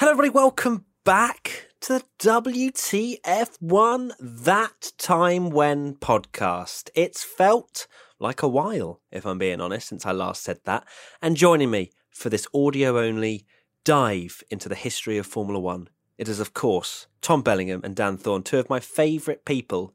Hello, everybody. Welcome back to the WTF1 That Time When podcast. It's felt like a while, if I'm being honest, since I last said that. And joining me for this audio only dive into the history of Formula One, it is, of course, Tom Bellingham and Dan Thorne, two of my favourite people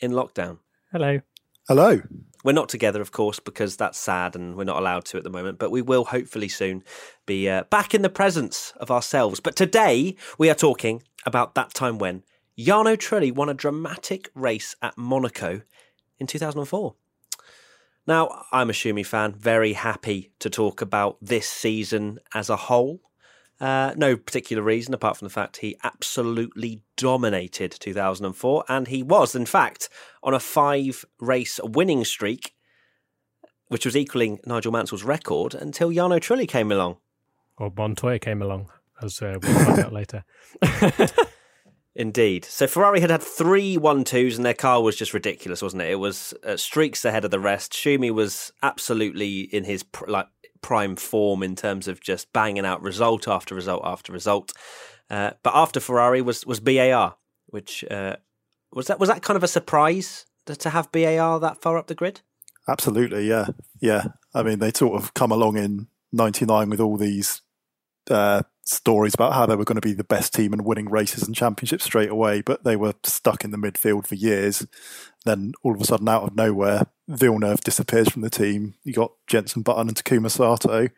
in lockdown. Hello. Hello. We're not together, of course, because that's sad and we're not allowed to at the moment, but we will hopefully soon be uh, back in the presence of ourselves. But today we are talking about that time when Jarno Trulli won a dramatic race at Monaco in 2004. Now, I'm a Schumi fan, very happy to talk about this season as a whole. Uh, no particular reason apart from the fact he absolutely dominated 2004, and he was, in fact, on a five race winning streak, which was equaling Nigel Mansell's record until Jarno Trulli came along. Or Montoya came along, as uh, we'll find out later. Indeed. So Ferrari had had three one twos, and their car was just ridiculous, wasn't it? It was uh, streaks ahead of the rest. Schumi was absolutely in his pr- like prime form in terms of just banging out result after result after result. Uh, but after Ferrari was was BAR, which uh, was that was that kind of a surprise to, have BAR that far up the grid. Absolutely, yeah, yeah. I mean, they sort of come along in '99 with all these uh, stories about how they were going to be the best team and winning races and championships straight away, but they were stuck in the midfield for years. Then all of a sudden, out of nowhere, Villeneuve disappears from the team. You got Jenson Button and Takuma Sato,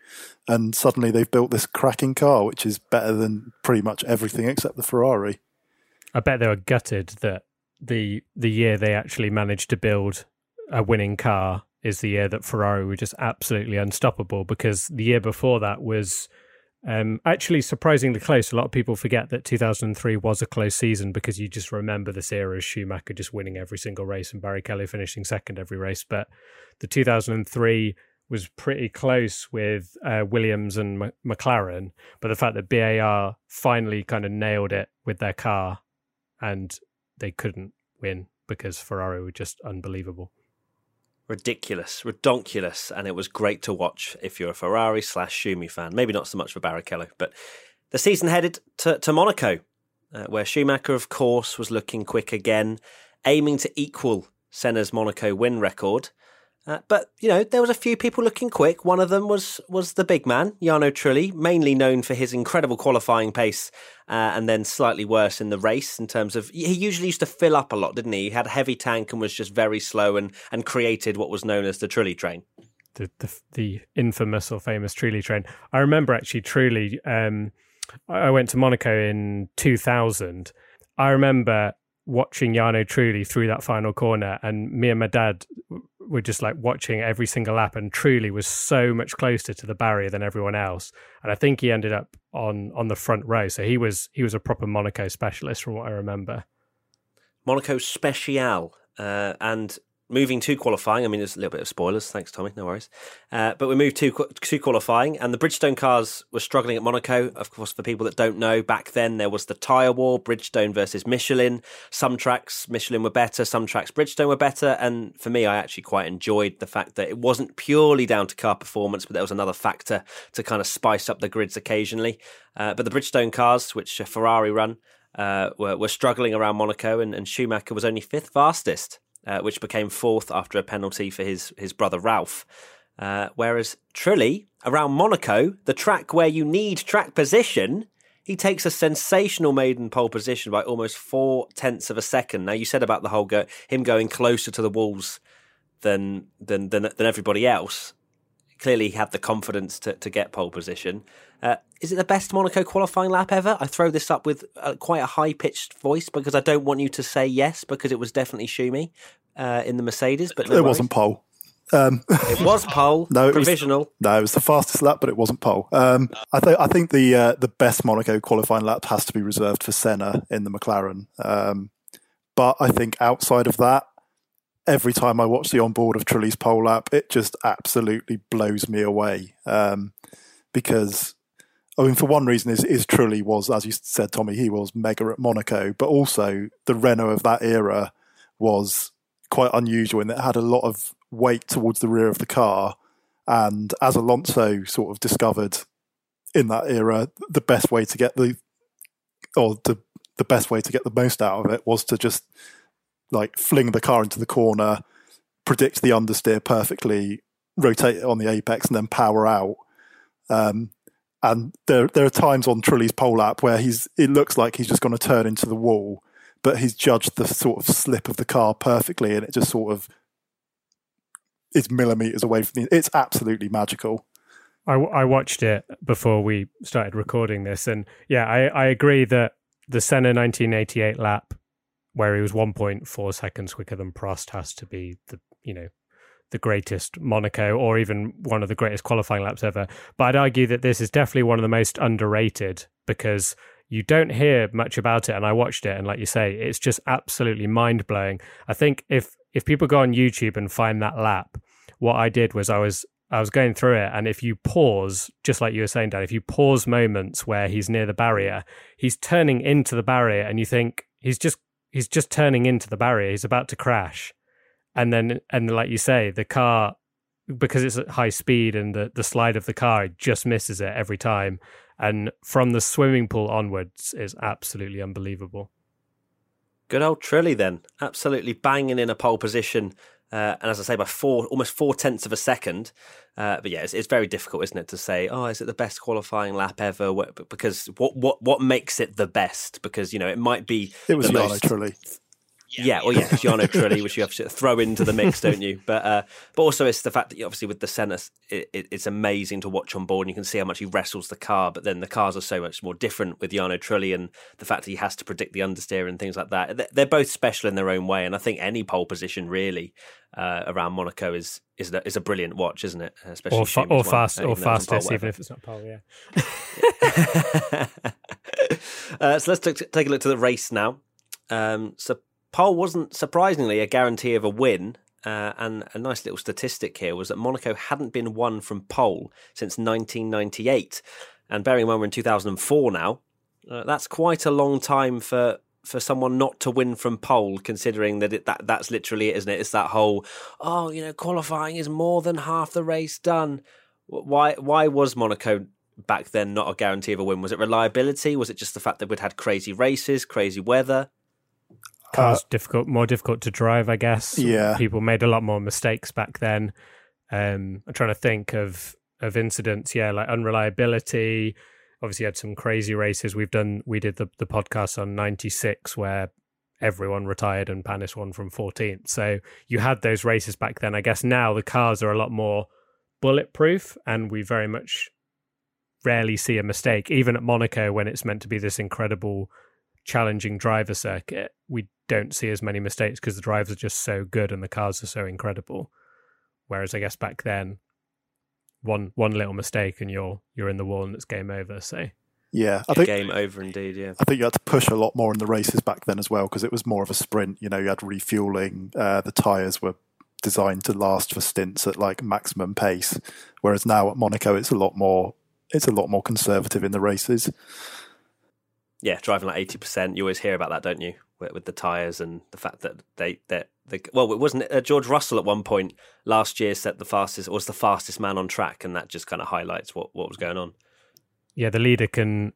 and suddenly they've built this cracking car, which is better than pretty much everything except the Ferrari. I bet they were gutted that the the year they actually managed to build a winning car is the year that Ferrari were just absolutely unstoppable because the year before that was um, actually, surprisingly close. A lot of people forget that 2003 was a close season because you just remember this era as Schumacher just winning every single race and Barrichello finishing second every race. But the 2003 was pretty close with uh, Williams and M- McLaren. But the fact that BAR finally kind of nailed it with their car and they couldn't win because Ferrari were just unbelievable ridiculous, redonkulous, and it was great to watch if you're a Ferrari slash Schumi fan. Maybe not so much for Barrichello, but the season headed to, to Monaco, uh, where Schumacher, of course, was looking quick again, aiming to equal Senna's Monaco win record. Uh, but you know, there was a few people looking quick. One of them was was the big man, Jarno Trulli, mainly known for his incredible qualifying pace, uh, and then slightly worse in the race in terms of he usually used to fill up a lot, didn't he? He had a heavy tank and was just very slow and and created what was known as the Trulli train. The the, the infamous or famous Trulli train. I remember actually Trulli. Um, I went to Monaco in two thousand. I remember watching Jarno Trulli through that final corner, and me and my dad were just like watching every single lap, and Truly was so much closer to the barrier than everyone else. And I think he ended up on on the front row, so he was he was a proper Monaco specialist from what I remember. Monaco Special, uh, and moving to qualifying, I mean, there's a little bit of spoilers. Thanks, Tommy. No worries. Uh, but we moved to to qualifying, and the Bridgestone cars were struggling at Monaco. Of course, for people that don't know, back then there was the tyre war: Bridgestone versus Michelin. Some tracks Michelin were better, some tracks Bridgestone were better. And for me, I actually quite enjoyed the fact that it wasn't purely down to car performance, but there was another factor to kind of spice up the grids occasionally. Uh, but the Bridgestone cars, which Ferrari run. Uh, were, were struggling around Monaco, and, and Schumacher was only fifth fastest uh, which became fourth after a penalty for his his brother Ralf. Uh, whereas Trulli around Monaco, the track where you need track position, he takes a sensational maiden pole position by almost four tenths of a second. Now you said about the whole go him going closer to the walls than than than, than everybody else. Clearly, had the confidence to, to get pole position. Uh, is it the best Monaco qualifying lap ever? I throw this up with uh, quite a high pitched voice because I don't want you to say yes because it was definitely Schumi uh, in the Mercedes, but no it wasn't pole. Um, it was pole. no, provisional. Was, no, it was the fastest lap, but it wasn't pole. Um, I, th- I think the uh, the best Monaco qualifying lap has to be reserved for Senna in the McLaren. Um, but I think outside of that, every time I watch the onboard of Trulli's pole lap, it just absolutely blows me away. Um, because I mean, for one reason, is, is Trulli was, as you said, Tommy, he was mega at Monaco, but also the Renault of that era was quite unusual in that it had a lot of weight towards the rear of the car. And as Alonso sort of discovered in that era, the best way to get the or the the best way to get the most out of it was to just like fling the car into the corner, predict the understeer perfectly, rotate it on the apex, and then power out. Um, and there there are times on Trulli's pole lap where he's it looks like he's just going to turn into the wall, but he's judged the sort of slip of the car perfectly, and it just sort of is millimeters away from the. It's absolutely magical. I, I watched it before we started recording this, and yeah, I, I agree that the Senna 1988 lap, where he was 1.4 seconds quicker than Prost, has to be the you know the greatest Monaco or even one of the greatest qualifying laps ever. But I'd argue that this is definitely one of the most underrated because you don't hear much about it. And I watched it, and like you say, it's just absolutely mind blowing. I think if if people go on YouTube and find that lap, what I did was I was I was going through it, and if you pause, just like you were saying, Dan, if you pause moments where he's near the barrier, he's turning into the barrier, and you think he's just he's just turning into the barrier. He's about to crash, and then and like you say, the car because it's at high speed and the the slide of the car just misses it every time, and from the swimming pool onwards is absolutely unbelievable. Good old Trulli then, absolutely banging in a pole position uh, and as I say, by four, almost four tenths of a second. Uh, but yeah, it's, it's, very difficult, isn't it, to say, oh, is it the best qualifying lap ever? Because what what what makes it the best? Because you know it might be. It was Jarno most... Yeah, yeah, well, yeah, Jarno Trulli, which you have to throw into the mix, don't you? But uh, but also it's the fact that obviously with the Senna, it, it, it's amazing to watch on board. And you can see how much he wrestles the car, but then the cars are so much more different with Jarno Trulli, and the fact that he has to predict the understeer and things like that. They're both special in their own way, and I think any pole position really uh, around Monaco is is a, is a brilliant watch, isn't it? Especially or, fa- or fast or fastest, even if it's not pole. Yeah. uh, so let's t- take a look to the race now. Um, so pole wasn't surprisingly a guarantee of a win. Uh, and a nice little statistic here was that Monaco hadn't been won from pole since 1998. And bearing in mind we're in 2004 now, uh, that's quite a long time for for someone not to win from pole, considering that it, that that's literally it, isn't it? It's that whole oh, you know, qualifying is more than half the race done. Why why was Monaco back then not a guarantee of a win? Was it reliability? Was it just the fact that we'd had crazy races, crazy weather? Cars uh, difficult, more difficult to drive, I guess. Yeah, people made a lot more mistakes back then. Um, I'm trying to think of of incidents. Yeah, like unreliability. Obviously, had some crazy races. We've done. We did the the podcast on '96 where everyone retired and Panis won from 14th. So you had those races back then. I guess now the cars are a lot more bulletproof, and we very much rarely see a mistake. Even at Monaco, when it's meant to be this incredible challenging driver circuit, we don't see as many mistakes because the drivers are just so good and the cars are so incredible. Whereas I guess back then, one one little mistake and you're you're in the wall and it's game over. So yeah, I think game over indeed. Yeah, I think you had to push a lot more in the races back then as well because it was more of a sprint. You know, you had refueling. Uh, the tires were designed to last for stints at like maximum pace, whereas now at Monaco it's a lot more. It's a lot more conservative in the races yeah, driving like eighty percent. You always hear about that, don't you? With, with the tires and the fact that they that the well, it wasn't uh, George Russell at one point last year set the fastest was the fastest man on track, and that just kind of highlights what what was going on. Yeah, the leader can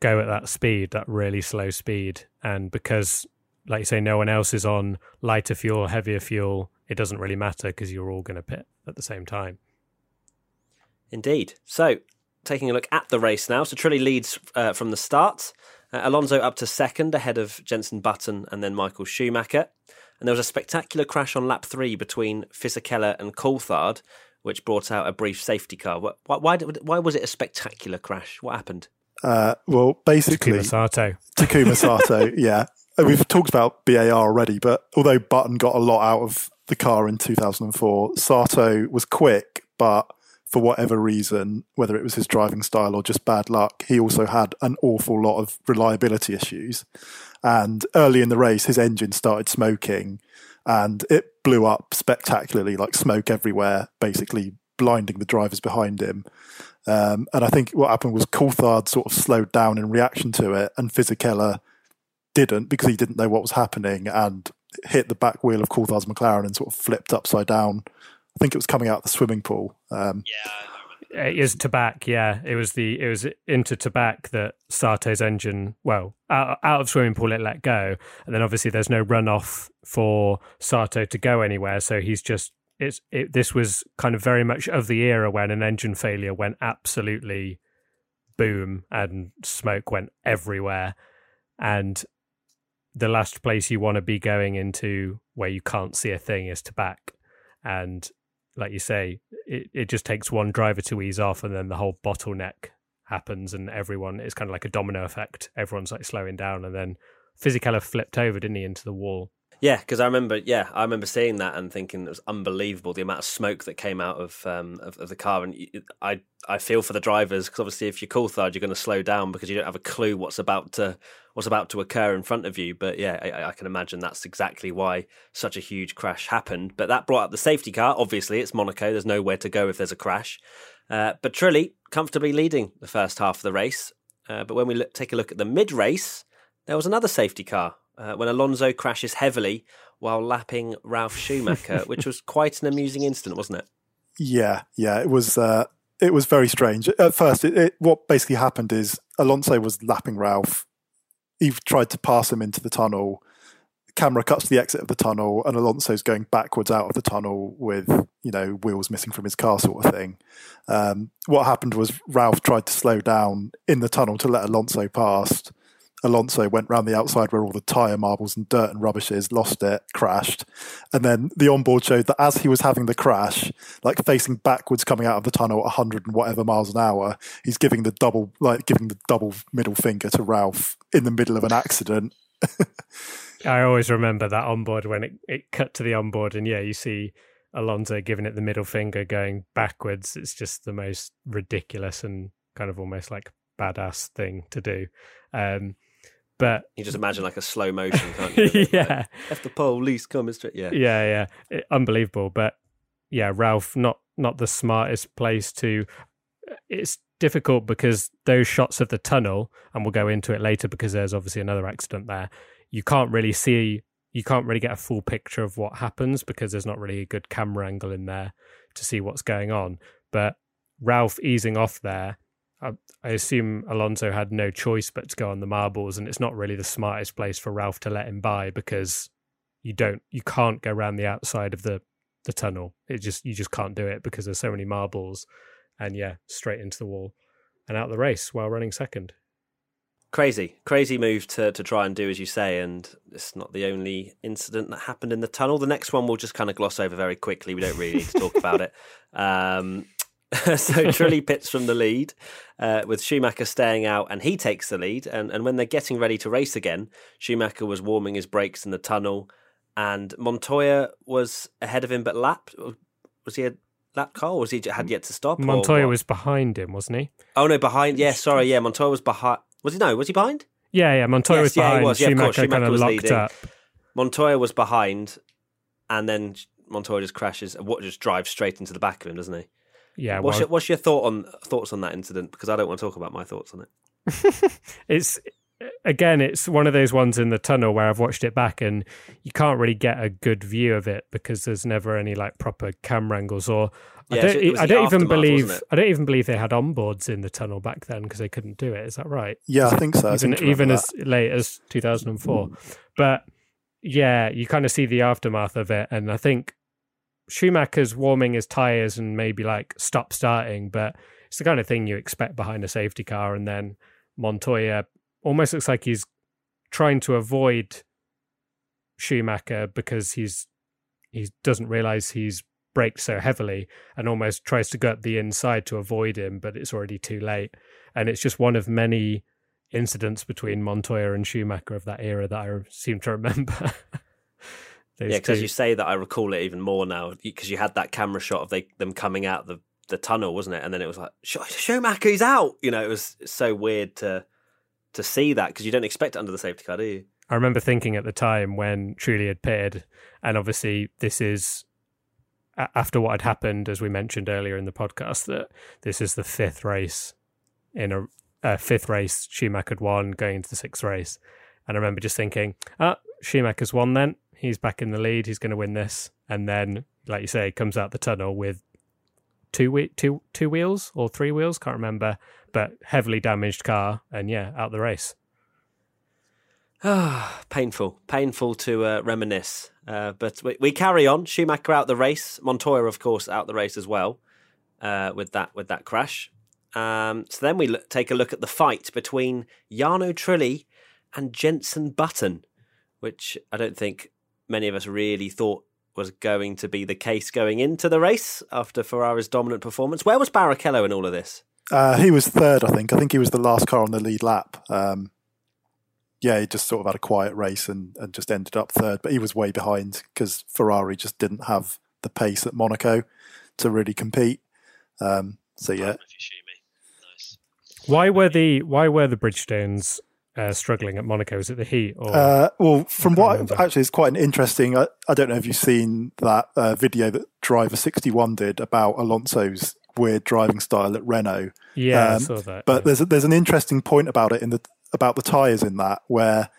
go at that speed, that really slow speed, and because, like you say, no one else is on lighter fuel, heavier fuel, it doesn't really matter because you're all going to pit at the same time. Indeed. So, taking a look at the race now. So Trulli leads uh, from the start. Uh, Alonso up to second ahead of Jenson Button and then Michael Schumacher. And there was a spectacular crash on lap three between Fisichella and Coulthard, which brought out a brief safety car. Why, why, why was it a spectacular crash? What happened? Uh, well, basically, Takuma Sato. Takuma Sato, yeah. We've talked about BAR already, but although Button got a lot out of the car in 2004, Sato was quick, but for whatever reason, whether it was his driving style or just bad luck, he also had an awful lot of reliability issues. And early in the race, his engine started smoking and it blew up spectacularly, like smoke everywhere, basically blinding the drivers behind him. Um, and I think what happened was Coulthard sort of slowed down in reaction to it, and Fisichella didn't because he didn't know what was happening and hit the back wheel of Coulthard's McLaren and sort of flipped upside down I think it was coming out of the swimming pool. Um, yeah. It is Tabac, yeah. It was the it was into Tabac that Sato's engine, well, out, out of swimming pool, it let go, and then obviously there's no runoff for Sato to go anywhere, so he's just it's it. This was kind of very much of the era when an engine failure went absolutely boom and smoke went everywhere, and the last place you want to be going into where you can't see a thing is Tabac, and like you say, it, it just takes one driver to ease off and then the whole bottleneck happens and everyone it's kind of like a domino effect. Everyone's like slowing down and then Fisichella flipped over, didn't he, into the wall. Yeah, because I remember, yeah, I remember seeing that and thinking it was unbelievable the amount of smoke that came out of um, of, of, the car, and I I feel for the drivers because obviously if you're Coulthard, you're going to slow down because you don't have a clue what's about to what's about to occur in front of you. But yeah, I, I can imagine that's exactly why such a huge crash happened. But that brought up the safety car. Obviously, it's Monaco. There's nowhere to go if there's a crash. Uh, but Trulli comfortably leading the first half of the race. Uh, but when we look, take a look at the mid race, there was another safety car uh, when Alonso crashes heavily while lapping Ralf Schumacher, which was quite an amusing incident, wasn't it? Yeah, yeah, it was. Uh, it was very strange. At first, it, it, what basically happened is Alonso was lapping Ralf. He tried to pass him into the tunnel. Camera cuts to the exit of the tunnel, and Alonso's going backwards out of the tunnel with you know wheels missing from his car, sort of thing. Um, what happened was Ralf tried to slow down in the tunnel to let Alonso past Alonso went round the outside where all the tyre marbles and dirt and rubbish is, lost it, crashed. And then the onboard showed that as he was having the crash, like facing backwards coming out of the tunnel at 100 and whatever miles an hour, he's giving the double, like giving the double middle finger to Ralf in the middle of an accident. I always remember that onboard when it, it cut to the onboard and yeah, you see Alonso giving it the middle finger going backwards. It's just the most ridiculous and kind of almost like badass thing to do. Um, but you just imagine like a slow motion, can't you? yeah. Like, the police coming straight. Yeah. Yeah, yeah. It, unbelievable. But yeah, Ralf, not not the smartest place to. Uh, it's difficult because those shots of the tunnel, and we'll go into it later because there's obviously another accident there. You can't really see. You can't really get a full picture of what happens because there's not really a good camera angle in there to see what's going on. But Ralf easing off there I, I assume Alonso had no choice but to go on the marbles, and it's not really the smartest place for Ralf to let him by because you don't, you can't go around the outside of the the tunnel. It just you just can't do it because there's so many marbles, and yeah, straight into the wall and out the race while running second. Crazy, crazy move to to try and do as you say, and it's not the only incident that happened in the tunnel. The next one we'll just kind of gloss over very quickly. We don't really need to talk about it. Um, so Trulli pits from the lead uh, with Schumacher staying out, and he takes the lead. And, and when they're getting ready to race again, Schumacher was warming his brakes in the tunnel, and Montoya was ahead of him, but lapped. Was he a lap car, or was he had yet to stop? Montoya was behind him, wasn't he? Oh no, behind. Yeah, sorry. Yeah, Montoya was behind. Was he? No, was he behind? Yeah, yeah. Montoya yes, was behind. Yeah, he was. Yeah, Schumacher, Schumacher kind of locked leading. up. Montoya was behind, and then Montoya just crashes. What just drives straight into the back of him, doesn't he? Yeah. What's, well, your, what's your thought on thoughts on that incident? Because I don't want to talk about my thoughts on it. it's again, it's one of those ones in the tunnel where I've watched it back and you can't really get a good view of it because there's never any like proper camera angles or. Yeah, I don't, I don't even believe I don't even believe they had onboards in the tunnel back then because they couldn't do it. Is that right? Yeah, I think so. Even, even as late as 2004. But yeah, you kind of see the aftermath of it, and I think Schumacher's warming his tires and maybe like stop starting, but it's the kind of thing you expect behind a safety car. And then Montoya almost looks like he's trying to avoid Schumacher because he's he doesn't realize he's braked so heavily and almost tries to go up the inside to avoid him, but it's already too late. And it's just one of many incidents between Montoya and Schumacher of that era that I seem to remember. yeah, because you say that, I recall it even more now because you had that camera shot of they them coming out the the tunnel, wasn't it? And then it was like Schumacher, he's out. You know, it was so weird to to see that because you don't expect it under the safety car, do you? I remember thinking at the time when Trulli had pitted, and obviously this is after what had happened, as we mentioned earlier in the podcast, that this is the fifth race in a uh, fifth race Schumacher had won going into the sixth race. And I remember just thinking, ah, Schumacher's won then he's back in the lead. He's going to win this. And then, like you say, comes out the tunnel with two two two wheels or three wheels, can't remember, but heavily damaged car, and yeah, out the race. Ah, painful, painful to uh, reminisce. Uh, but we, we, carry on. Schumacher out the race. Montoya, of course, out the race as well uh, with that with that crash. Um, so then we look, take a look at the fight between Jarno Trulli and Jenson Button, which I don't think many of us really thought was going to be the case going into the race after Ferrari's dominant performance. Where was Barrichello in all of this? Uh, he was third, I think. I think he was the last car on the lead lap. Um, yeah, he just sort of had a quiet race and, and just ended up third, but he was way behind because Ferrari just didn't have the pace at Monaco to really compete. Um, so yeah. Why were the why were the Bridgestones uh, struggling at Monaco? Is it the heat? Or uh, well, from what remember. actually it's quite an interesting. I, I, don't know if you've seen that uh, video that Driver sixty one did about Alonso's weird driving style at Renault. Yeah, um, I saw that. But yeah. there's a, there's an interesting point about it in the about the tyres in that where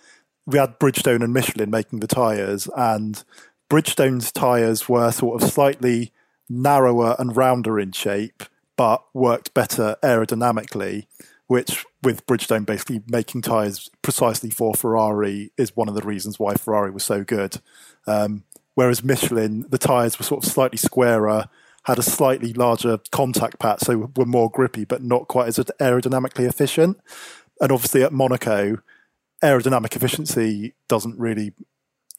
we had Bridgestone and Michelin making the tyres, and Bridgestone's tyres were sort of slightly narrower and rounder in shape, but worked better aerodynamically which with Bridgestone basically making tyres precisely for Ferrari is one of the reasons why Ferrari was so good. Um, whereas Michelin, the tyres were sort of slightly squarer, had a slightly larger contact patch, so were more grippy, but not quite as aerodynamically efficient. And obviously at Monaco, aerodynamic efficiency doesn't really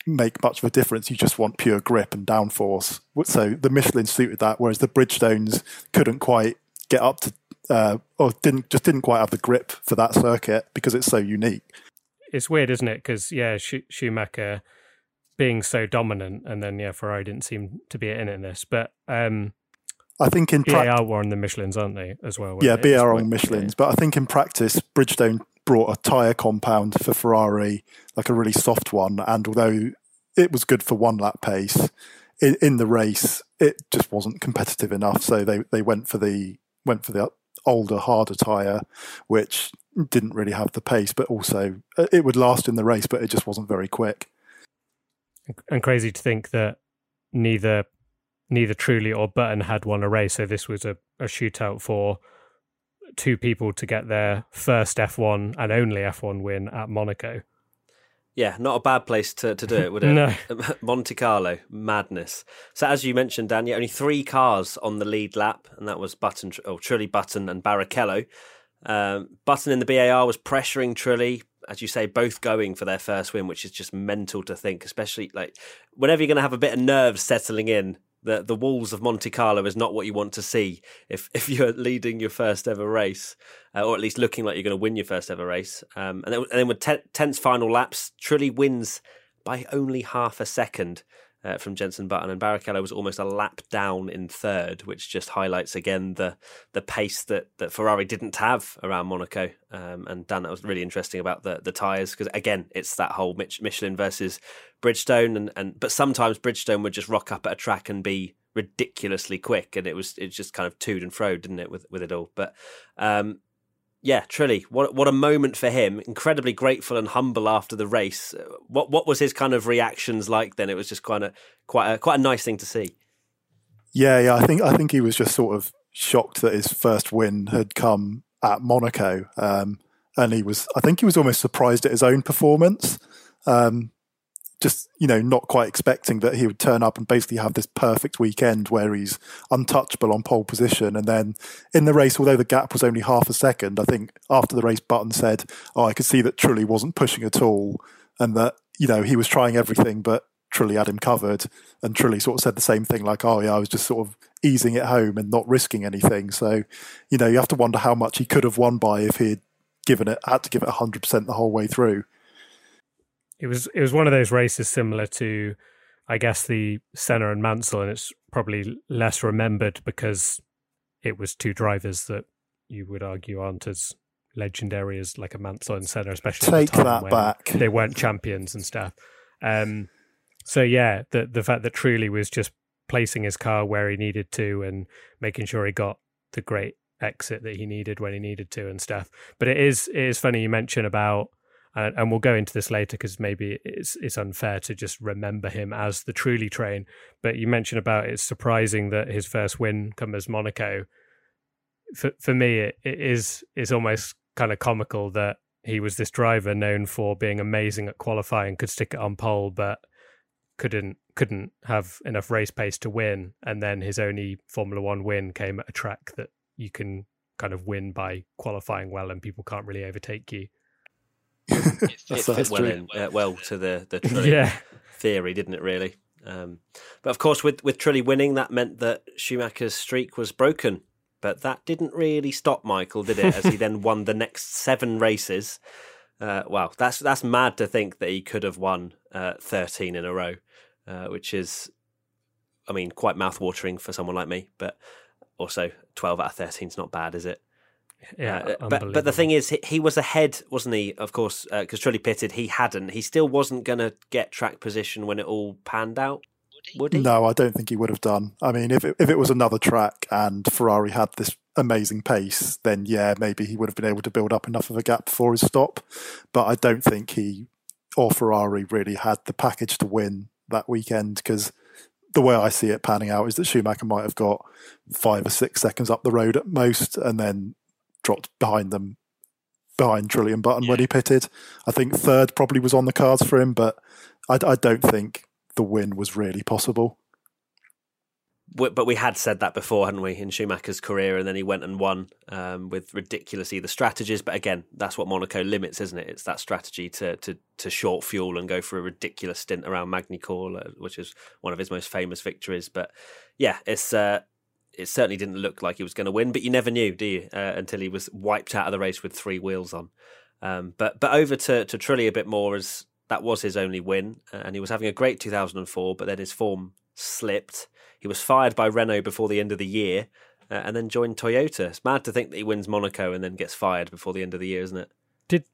make much of a difference. You just want pure grip and downforce. So the Michelin suited that, whereas the Bridgestones couldn't quite get up to uh, or didn't just didn't quite have the grip for that circuit because it's so unique. It's weird, isn't it? Because yeah, Schumacher being so dominant, and then yeah, Ferrari didn't seem to be in it in this. But um, I think in BAR pra- were on the Michelins, aren't they, as well? Yeah, BAR on Michelins. But I think in practice, Bridgestone brought a tyre compound for Ferrari, like a really soft one. And although it was good for one lap pace, in, in the race, it just wasn't competitive enough. So they, they went for the went for the older, harder tyre, which didn't really have the pace, but also uh, it would last in the race, but it just wasn't very quick. And crazy to think that neither neither Trulli or Button had won a race, so this was a, a shootout for two people to get their first F1 and only F1 win at Monaco. Yeah, not a bad place to, to do it, would it? no. Monte Carlo, madness. So, as you mentioned, Dan, only three cars on the lead lap, and that was Button, or Trulli Button and Barrichello. Um, Button in the BAR was pressuring Trulli, as you say, both going for their first win, which is just mental to think, especially like whenever you're going to have a bit of nerves settling in the the walls of Monte Carlo is not what you want to see if if you're leading your first ever race, uh, or at least looking like you're going to win your first ever race. Um, and, then, and then with ten, tense final laps, Trulli wins by only half a second uh, from Jenson Button, and Barrichello was almost a lap down in third, which just highlights again the the pace that, that Ferrari didn't have around Monaco. Um, and Dan, that was really interesting about the the tyres because again, it's that whole Michelin versus Bridgestone, and, and but sometimes Bridgestone would just rock up at a track and be ridiculously quick, and it was it just kind of toed and fro, didn't it, with with it all? But um, yeah, Trulli, what what a moment for him! Incredibly grateful and humble after the race. What what was his kind of reactions like? Then it was just kind of quite a quite a nice thing to see. Yeah, yeah, I think I think he was just sort of shocked that his first win had come at Monaco, um, and he was. I think he was almost surprised at his own performance. Um, just you know not quite expecting that he would turn up and basically have this perfect weekend where he's untouchable on pole position. And then in the race although the gap was only half a second i think after the race button said oh i could see that Trulli wasn't pushing at all and that you know he was trying everything but Trulli had him covered. And Trulli sort of said the same thing like oh yeah i was just sort of easing it home and not risking anything. So you know you have to wonder how much he could have won by if he'd given it had to give it 100% the whole way through it was it was one of those races similar to, I guess, the Senna and Mansell, and it's probably less remembered because it was two drivers that you would argue aren't as legendary as like a Mansell and Senna, especially take that back. They weren't champions and stuff. Um, so yeah, the the fact that Trulli was just placing his car where he needed to and making sure he got the great exit that he needed when he needed to and stuff. But it is it is funny you mention about and, and we'll go into this later because maybe it's it's unfair to just remember him as the Trulli train. But you mentioned about it's surprising that his first win comes as Monaco. For for me, it, it is is almost kind of comical that he was this driver known for being amazing at qualifying, could stick it on pole, but couldn't couldn't have enough race pace to win. And then his only Formula One win came at a track that you can kind of win by qualifying well, and people can't really overtake you it, it fit well in uh, well to the the Trulli yeah. theory, didn't it? Really. Um, but of course, with with Trulli winning, that meant that Schumacher's streak was broken. But that didn't really stop Michael, did it? As he then won the next seven races. Uh, wow, that's that's mad to think that he could have won uh, thirteen in a row, uh, which is, I mean, quite mouthwatering for someone like me. But also, twelve out of thirteen is not bad, is it? Yeah, uh, but but the thing is, he, he, was ahead, wasn't he? Of course, because uh, Trulli pitted, he hadn't. He still wasn't going to get track position when it all panned out. Would he? No, I don't think he would have done. I mean, if it, if it was another track and Ferrari had this amazing pace, then yeah, maybe he would have been able to build up enough of a gap before his stop. But I don't think he or Ferrari really had the package to win that weekend because the way I see it panning out is that Schumacher might have got five or six seconds up the road at most, and then dropped behind them, behind Trulli and Button yeah. when he pitted. I think third probably was on the cards for him, but I, I don't think the win was really possible. But we had said that before, hadn't we, in Schumacher's career, and then he went and won um, with ridiculous either strategies. But again, that's what Monaco limits, isn't it? It's that strategy to to to short fuel and go for a ridiculous stint around Magny-Cours, uh, which is one of his most famous victories. But yeah, it's uh, it certainly didn't look like he was going to win, but you never knew, do you? Uh, until he was wiped out of the race with three wheels on. Um, but but over to to Trulli a bit more as that was his only win, uh, and he was having a great 2004, but then his form slipped. He was fired by Renault before the end of the year, uh, and then joined Toyota. It's mad to think that he wins Monaco and then gets fired before the end of the year, isn't it? Did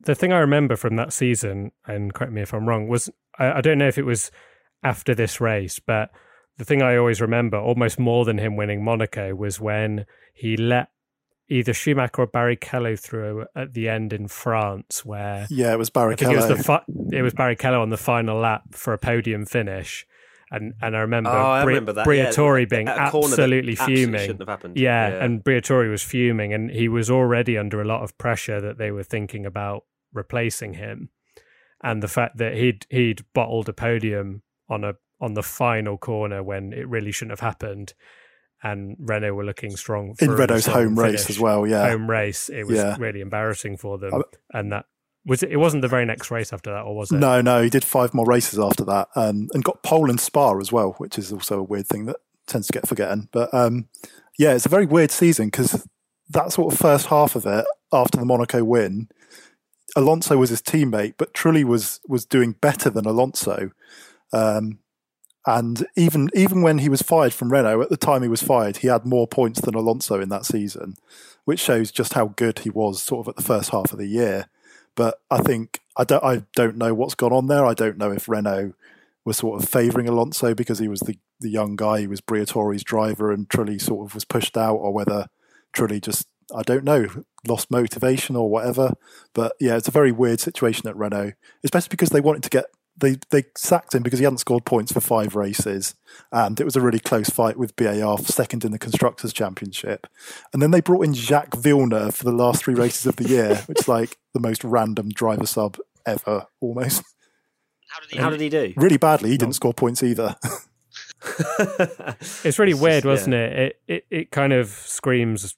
the thing I remember from that season, and correct me if I'm wrong, was I, I don't know if it was after this race, but the thing I always remember, almost more than him winning Monaco, was when he let either Schumacher or Barrichello through at the end in France, where yeah, it was Barrichello. It was, fi- it was Barrichello on the final lap for a podium finish. And and I remember, oh, I Bri- remember that. Briatore yeah, being absolutely fuming. Absolutely yeah, yeah, and Briatore was fuming, and he was already under a lot of pressure that they were thinking about replacing him. And the fact that he'd he'd bottled a podium on a on the final corner when it really shouldn't have happened. And Renault were looking strong in Renault's home finish. race as well. Yeah, home race. It was yeah. really embarrassing for them, and that was it. It wasn't the very next race after that, or was it? No, no. He did five more races after that, um, and got pole and Spa as well, which is also a weird thing that tends to get forgotten. But um, yeah, it's a very weird season because that sort of first half of it after the Monaco win, Alonso was his teammate, but Trulli was was doing better than Alonso. Um, and even even when he was fired from Renault, at the time he was fired, he had more points than Alonso in that season, which shows just how good he was sort of at the first half of the year. But I think I don't I don't know what's gone on there. I don't know if Renault was sort of favouring Alonso because he was the, the young guy, he was Briatore's driver, and Trulli sort of was pushed out, or whether Trulli just I don't know lost motivation or whatever. But yeah, it's a very weird situation at Renault, especially because they wanted to get they they sacked him because he hadn't scored points for five races, and it was a really close fight with BAR second in the constructors' championship. And then they brought in Jacques Villeneuve for the last three races of the year, which is like the most random driver sub ever, almost. How did he, how did he do? Really badly. He didn't score points either. it's really weird, wasn't yeah. it? it? It it kind of screams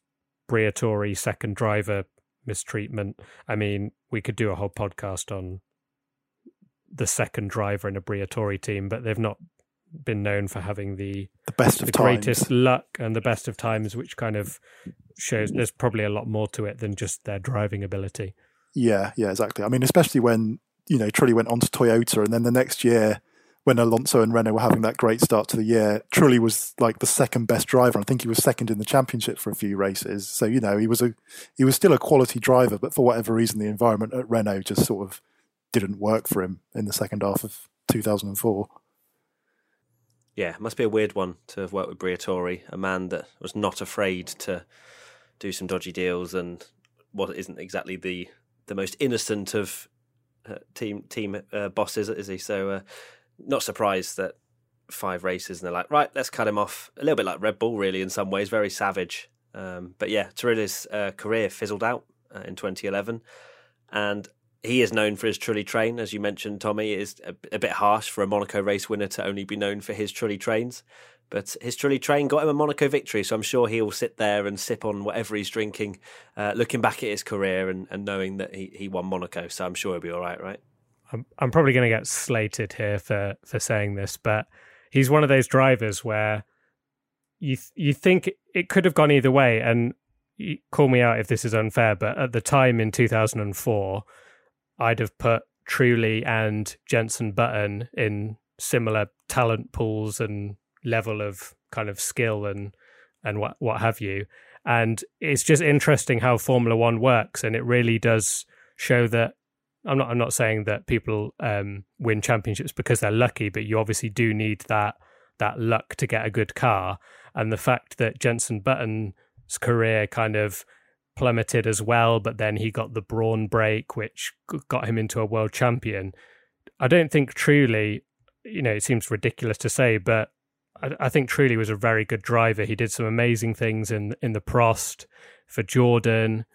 Briatore second driver mistreatment. I mean, we could do a whole podcast on the second driver in a Briatore team, but they've not been known for having the the best of the times. greatest luck and the best of times, which kind of shows there's probably a lot more to it than just their driving ability. Yeah, yeah, exactly. I mean, especially when you know Trulli went on to Toyota, and then the next year when Alonso and Renault were having that great start to the year, Trulli was like the second best driver. I think he was second in the championship for a few races. So you know he was a he was still a quality driver, but for whatever reason, the environment at Renault just sort of didn't work for him in the second half of 2004. Yeah, must be a weird one to have worked with Briatore, a man that was not afraid to do some dodgy deals and what isn't exactly the the most innocent of uh, team team uh, bosses, is he? So uh, not surprised that five races and they're like, right, let's cut him off. A little bit like Red Bull, really, in some ways, very savage. Um, but yeah, Trulli's uh, career fizzled out uh, in 2011, and he is known for his Trulli train, as you mentioned, Tommy. It is a, a, bit harsh for a Monaco race winner to only be known for his Trulli trains. But his Trulli train got him a Monaco victory, so I'm sure he'll sit there and sip on whatever he's drinking, uh, looking back at his career and, and knowing that he, he won Monaco. So I'm sure he'll be all right, right? I'm, I'm probably going to get slated here for, for saying this, but he's one of those drivers where you you think it could have gone either way, and call me out if this is unfair, but at the time in 2004, I'd have put Trulli and Jenson Button in similar talent pools and level of kind of skill and and what what have you. And it's just interesting how Formula One works, and it really does show that. I'm not. I'm not saying that people um, win championships because they're lucky, but you obviously do need that that luck to get a good car. And the fact that Jenson Button's career kind of plummeted as well, but then he got the Brawn break, which got him into a world champion. I don't think Trulli, you know, it seems ridiculous to say, but I, I think Trulli was a very good driver. He did some amazing things in in the Prost for Jordan,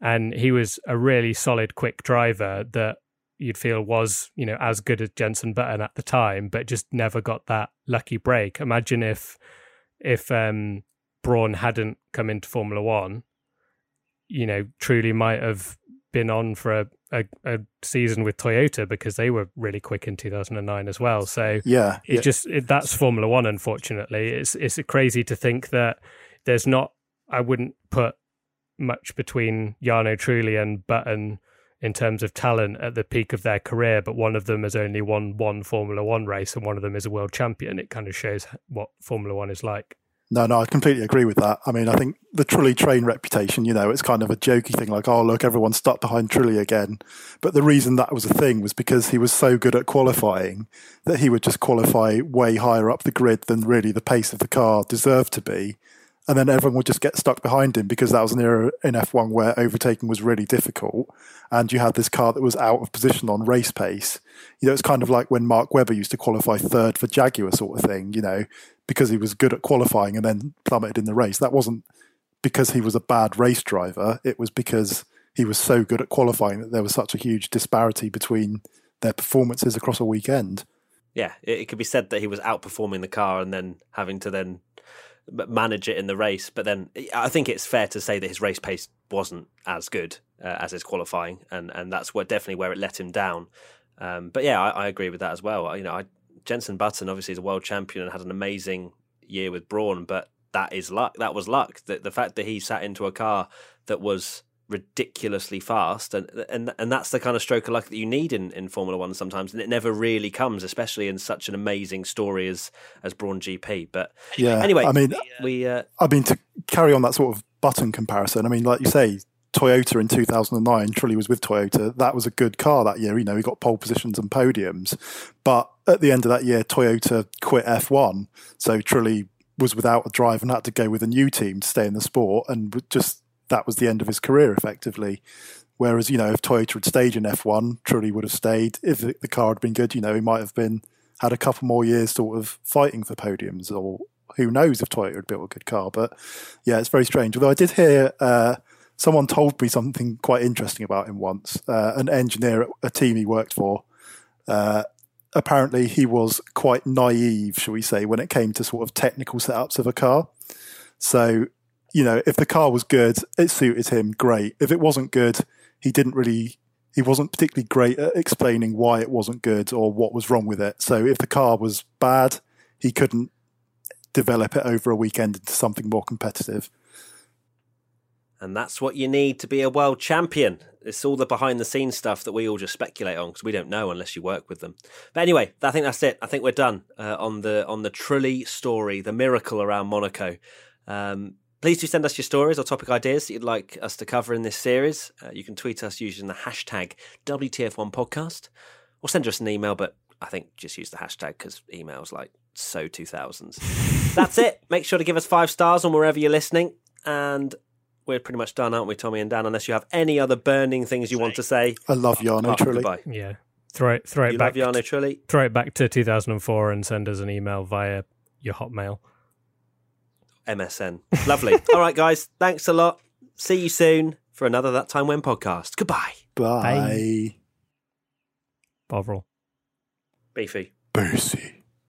and he was a really solid, quick driver that you'd feel was you know as good as Jenson Button at the time, but just never got that lucky break. Imagine if if um, Brawn hadn't come into Formula One, you know, Trulli might have been on for a, a, a, season with Toyota because they were really quick in 2009 as well. So yeah, it yeah. just it, that's Formula One. Unfortunately, it's it's crazy to think that there's not. I wouldn't put much between Jarno Trulli and Button in terms of talent at the peak of their career, but one of them has only won one Formula One race and one of them is a world champion. It kind of shows what Formula One is like. No, no, I completely agree with that. I mean, I think the Trulli train reputation, you know, it's kind of a jokey thing like, oh, look, everyone's stuck behind Trulli again. But the reason that was a thing was because he was so good at qualifying that he would just qualify way higher up the grid than really the pace of the car deserved to be. And then everyone would just get stuck behind him because that was an era in F1 where overtaking was really difficult. And you had this car that was out of position on race pace. You know, it's kind of like when Mark Webber used to qualify third for Jaguar, sort of thing. You know, because he was good at qualifying and then plummeted in the race. That wasn't because he was a bad race driver. It was because he was so good at qualifying that there was such a huge disparity between their performances across a weekend. Yeah, it could be said that he was outperforming the car and then having to then manage it in the race. But then I think it's fair to say that his race pace wasn't as good uh, as his qualifying, and and that's what definitely where it let him down. Um, but yeah, I, I, agree with that as well. You know, I, Jenson Button obviously is a world champion and had an amazing year with Brawn, but that is luck. That was luck. The, the fact that he sat into a car that was ridiculously fast and and and that's the kind of stroke of luck that you need in, in Formula One sometimes and it never really comes especially in such an amazing story as as Brawn GP but yeah anyway I mean we uh, I mean to carry on that sort of button comparison I mean like you say Toyota in 2009, Trulli was with Toyota. That was a good car that year. You know, he got pole positions and podiums. But at the end of that year, Toyota quit F1. So Trulli was without a drive and had to go with a new team to stay in the sport. And just that was the end of his career, effectively. Whereas, you know, if Toyota had stayed in F1, Trulli would have stayed. If the car had been good, you know, he might have been had a couple more years sort of fighting for podiums or who knows if Toyota had built a good car. But yeah, it's very strange. Although I did hear uh, someone told me something quite interesting about him once. Uh, an engineer at a team he worked for. Uh, apparently, he was quite naive, shall we say, when it came to sort of technical setups of a car. So, you know, if the car was good, it suited him great. If it wasn't good, he didn't really. He wasn't particularly great at explaining why it wasn't good or what was wrong with it. So if the car was bad, he couldn't develop it over a weekend into something more competitive. And that's what you need to be a world champion. It's all the behind the scenes stuff that we all just speculate on because we don't know unless you work with them. But anyway, I think that's it. I think we're done uh, on the on the Trulli story, the miracle around Monaco. Um, please do send us your stories or topic ideas that you'd like us to cover in this series. Uh, you can tweet us using the hashtag WTF1 podcast or send us an email, but I think just use the hashtag because emails like so 2000s. That's it. Make sure to give us five stars on wherever you're listening. And we're pretty much done, aren't we, Tommy and Dan? Unless you have any other burning things you want to say. I love Jarno apart from Trulli. goodbye. Yeah. Throw it, throw it You back. love Jarno Trulli? throw it back to 2004 and send us an email via your Hotmail. MSN. Lovely. All right, guys. Thanks a lot. See you soon for another That Time When podcast. Goodbye. Bye. Bovril. Beefy. Boosie.